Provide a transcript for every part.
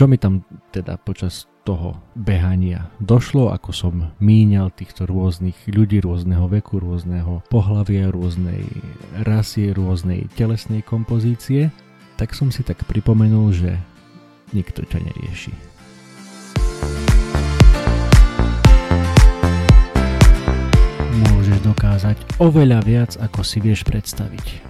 čo mi tam teda počas toho behania došlo, ako som míňal týchto rôznych ľudí rôzneho veku, rôzneho pohlavia, rôznej rasy, rôznej telesnej kompozície, tak som si tak pripomenul, že nikto ťa nerieši. Môžeš dokázať oveľa viac, ako si vieš predstaviť.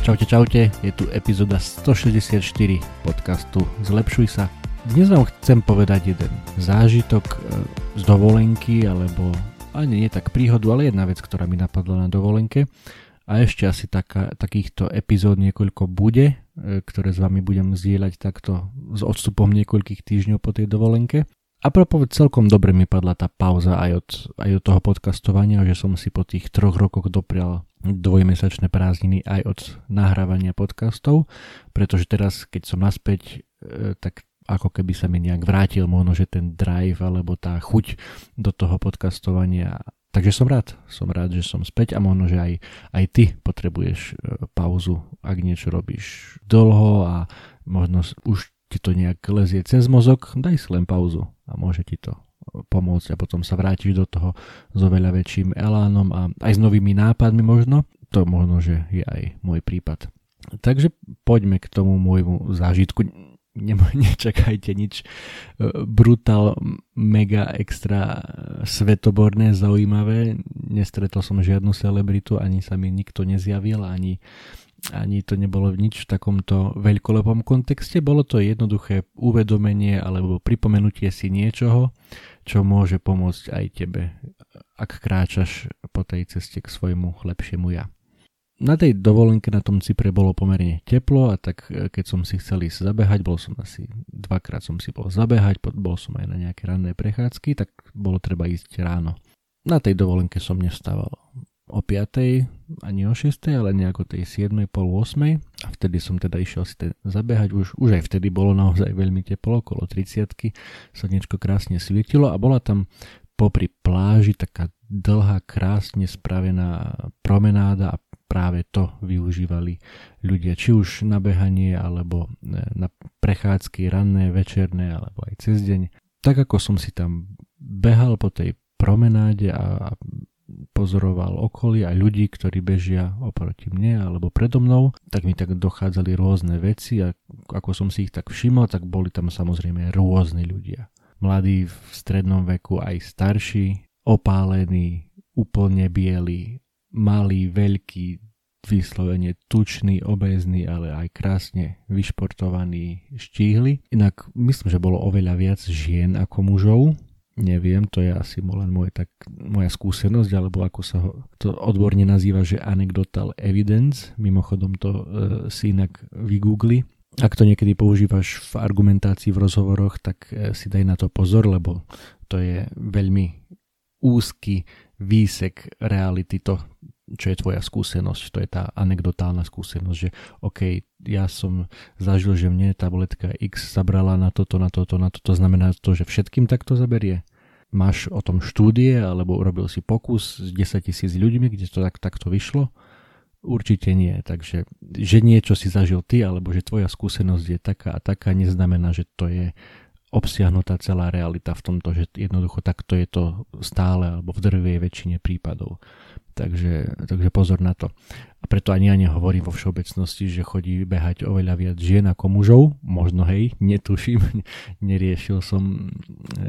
Čaute, čaute, je tu epizóda 164 podcastu Zlepšuj sa. Dnes vám chcem povedať jeden zážitok e, z dovolenky, alebo ani nie tak príhodu, ale jedna vec, ktorá mi napadla na dovolenke. A ešte asi taká, takýchto epizód niekoľko bude, e, ktoré s vami budem zdieľať takto s odstupom niekoľkých týždňov po tej dovolenke. A propos celkom dobre mi padla tá pauza aj od, aj od toho podcastovania, že som si po tých troch rokoch doprial dvojmesačné prázdniny aj od nahrávania podcastov, pretože teraz, keď som naspäť, e, tak ako keby sa mi nejak vrátil možno, že ten drive alebo tá chuť do toho podcastovania. Takže som rád, som rád, že som späť a možno, že aj, aj ty potrebuješ e, pauzu, ak niečo robíš dlho a možno už ti to nejak lezie cez mozog, daj si len pauzu a môže ti to pomôcť a potom sa vrátiš do toho s oveľa väčším elánom a aj s novými nápadmi možno. To možno, že je aj môj prípad. Takže poďme k tomu môjmu zážitku. Ne, nečakajte nič e, brutál, mega extra e, svetoborné, zaujímavé. Nestretol som žiadnu celebritu, ani sa mi nikto nezjavil, ani ani to nebolo nič v takomto veľkolepom kontexte, bolo to jednoduché uvedomenie alebo pripomenutie si niečoho, čo môže pomôcť aj tebe, ak kráčaš po tej ceste k svojmu lepšiemu ja. Na tej dovolenke na tom Cypre bolo pomerne teplo a tak e, keď som si chcel ísť zabehať, bol som asi dvakrát som si bol zabehať, bol som aj na nejaké ranné prechádzky, tak bolo treba ísť ráno. Na tej dovolenke som nestával o 5. ani o 6. ale nejako tej 7. pol 8. A vtedy som teda išiel si teda zabehať. Už, už aj vtedy bolo naozaj veľmi teplo, okolo 30 Slnečko krásne svietilo a bola tam popri pláži taká dlhá, krásne spravená promenáda a práve to využívali ľudia, či už na behanie, alebo e, na prechádzky ranné, večerné, alebo aj cez deň. Tak ako som si tam behal po tej promenáde a pozoroval okolie a ľudí, ktorí bežia oproti mne alebo predo mnou, tak mi tak dochádzali rôzne veci a ako som si ich tak všimol, tak boli tam samozrejme rôzni ľudia. Mladí v strednom veku, aj starší, opálení, úplne bieli, malí, veľkí, vyslovene tučný, obézny, ale aj krásne vyšportovaný, štíhly. Inak myslím, že bolo oveľa viac žien ako mužov, neviem, to je asi len môj, tak, moja skúsenosť, alebo ako sa ho to odborne nazýva, že anecdotal evidence, mimochodom to e, si inak vygoogli. Ak to niekedy používaš v argumentácii v rozhovoroch, tak e, si daj na to pozor, lebo to je veľmi úzky výsek reality, to, čo je tvoja skúsenosť, to je tá anekdotálna skúsenosť, že OK, ja som zažil, že mne tabletka X zabrala na toto, na toto, na toto, znamená to, že všetkým takto zaberie? Máš o tom štúdie, alebo urobil si pokus s 10 tisíc ľuďmi, kde to tak, takto vyšlo? Určite nie. Takže, že niečo si zažil ty, alebo že tvoja skúsenosť je taká a taká, neznamená, že to je obsiahnutá celá realita v tomto, že jednoducho takto je to stále alebo v drvej väčšine prípadov. Takže, takže pozor na to. A preto ani ja nehovorím vo všeobecnosti, že chodí behať oveľa viac žien ako mužov. Možno hej, netuším, neriešil som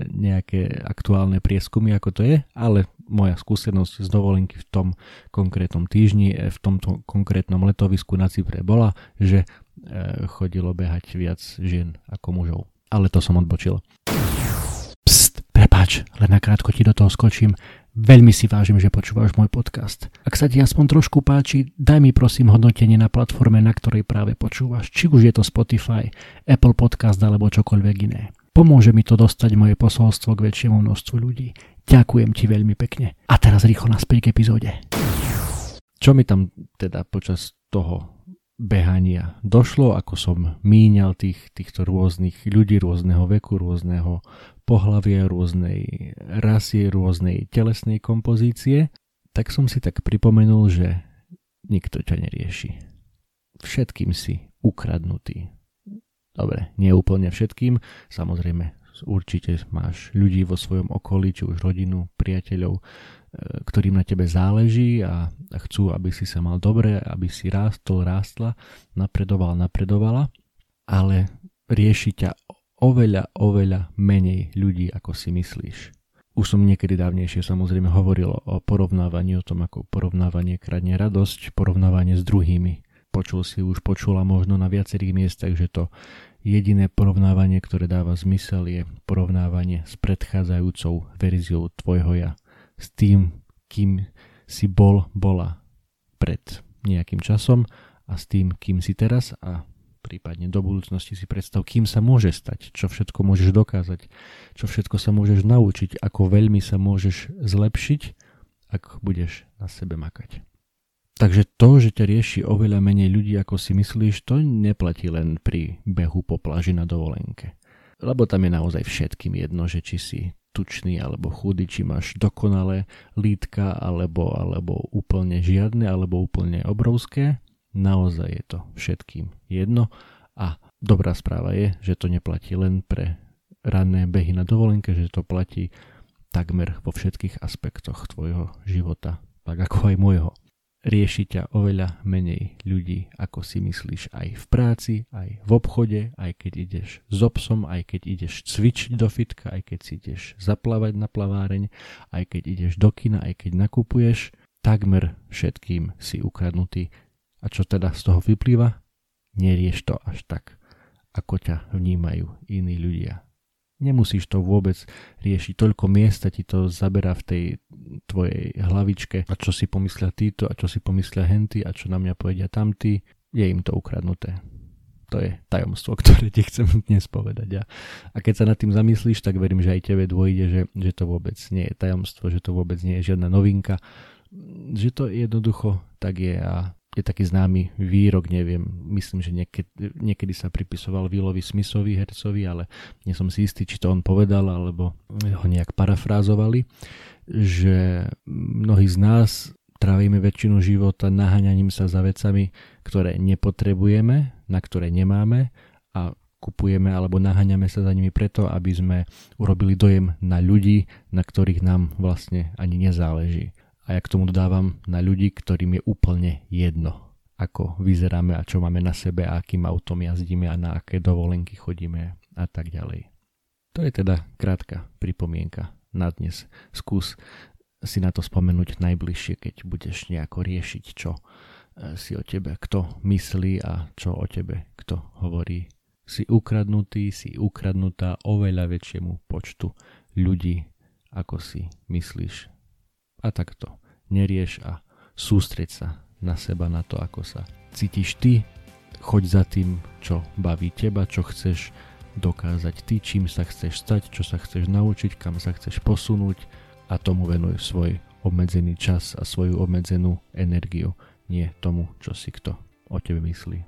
nejaké aktuálne prieskumy, ako to je, ale moja skúsenosť z dovolenky v tom konkrétnom týždni, v tomto konkrétnom letovisku na Cypre bola, že e, chodilo behať viac žien ako mužov. Ale to som odbočil. Pst, prepáč, len nakrátko ti do toho skočím. Veľmi si vážim, že počúvaš môj podcast. Ak sa ti aspoň trošku páči, daj mi prosím hodnotenie na platforme, na ktorej práve počúvaš, či už je to Spotify, Apple Podcast alebo čokoľvek iné. Pomôže mi to dostať moje posolstvo k väčšiemu množstvu ľudí. Ďakujem ti veľmi pekne. A teraz rýchlo naspäť k epizóde. Čo mi tam teda počas toho behania došlo, ako som míňal tých, týchto rôznych ľudí rôzneho veku, rôzneho pohlavia, rôznej rasy, rôznej telesnej kompozície, tak som si tak pripomenul, že nikto ťa nerieši. Všetkým si ukradnutý. Dobre, nie všetkým, samozrejme určite máš ľudí vo svojom okolí, či už rodinu, priateľov, ktorým na tebe záleží a chcú, aby si sa mal dobre, aby si rástol, rástla, napredoval, napredovala, ale rieši ťa oveľa, oveľa menej ľudí, ako si myslíš. Už som niekedy dávnejšie samozrejme hovoril o porovnávaní, o tom, ako porovnávanie kradne radosť, porovnávanie s druhými. Počul si už, počula možno na viacerých miestach, že to jediné porovnávanie, ktoré dáva zmysel, je porovnávanie s predchádzajúcou verziou tvojho ja s tým, kým si bol, bola pred nejakým časom a s tým, kým si teraz a prípadne do budúcnosti si predstav, kým sa môže stať, čo všetko môžeš dokázať, čo všetko sa môžeš naučiť, ako veľmi sa môžeš zlepšiť, ak budeš na sebe makať. Takže to, že ťa rieši oveľa menej ľudí, ako si myslíš, to neplatí len pri behu po pláži na dovolenke. Lebo tam je naozaj všetkým jedno, že či si tučný alebo chudý, či máš dokonalé lítka alebo, alebo úplne žiadne alebo úplne obrovské. Naozaj je to všetkým jedno a dobrá správa je, že to neplatí len pre ranné behy na dovolenke, že to platí takmer vo všetkých aspektoch tvojho života, tak ako aj môjho rieši ťa oveľa menej ľudí, ako si myslíš aj v práci, aj v obchode, aj keď ideš s obsom, aj keď ideš cvičiť do fitka, aj keď si ideš zaplávať na plaváreň, aj keď ideš do kina, aj keď nakupuješ, takmer všetkým si ukradnutý. A čo teda z toho vyplýva? Nerieš to až tak, ako ťa vnímajú iní ľudia. Nemusíš to vôbec riešiť, toľko miesta ti to zaberá v tej tvojej hlavičke a čo si pomyslia títo a čo si pomyslia henty a čo na mňa povedia tamtí, je im to ukradnuté. To je tajomstvo, ktoré ti chcem dnes povedať. A, keď sa nad tým zamyslíš, tak verím, že aj tebe dôjde, že, že to vôbec nie je tajomstvo, že to vôbec nie je žiadna novinka, že to jednoducho tak je a je taký známy výrok, neviem, myslím, že niekedy, niekedy sa pripisoval Willovi Smithovi, hercovi, ale nie som si istý, či to on povedal, alebo ho nejak parafrázovali, že mnohí z nás trávime väčšinu života naháňaním sa za vecami, ktoré nepotrebujeme, na ktoré nemáme a kupujeme alebo naháňame sa za nimi preto, aby sme urobili dojem na ľudí, na ktorých nám vlastne ani nezáleží. A ja k tomu dodávam na ľudí, ktorým je úplne jedno, ako vyzeráme a čo máme na sebe a akým autom jazdíme a na aké dovolenky chodíme a tak ďalej. To je teda krátka pripomienka na dnes. Skús si na to spomenúť najbližšie, keď budeš nejako riešiť, čo e, si o tebe kto myslí a čo o tebe kto hovorí. Si ukradnutý, si ukradnutá oveľa väčšiemu počtu ľudí, ako si myslíš. A takto nerieš a sústreď sa na seba, na to, ako sa cítiš ty, choď za tým, čo baví teba, čo chceš dokázať ty, čím sa chceš stať, čo sa chceš naučiť, kam sa chceš posunúť a tomu venuj svoj obmedzený čas a svoju obmedzenú energiu, nie tomu, čo si kto o tebe myslí.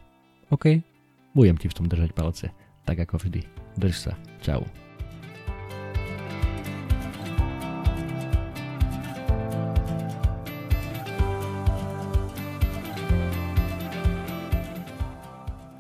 OK, budem ti v tom držať palce, tak ako vždy. Drž sa, čau.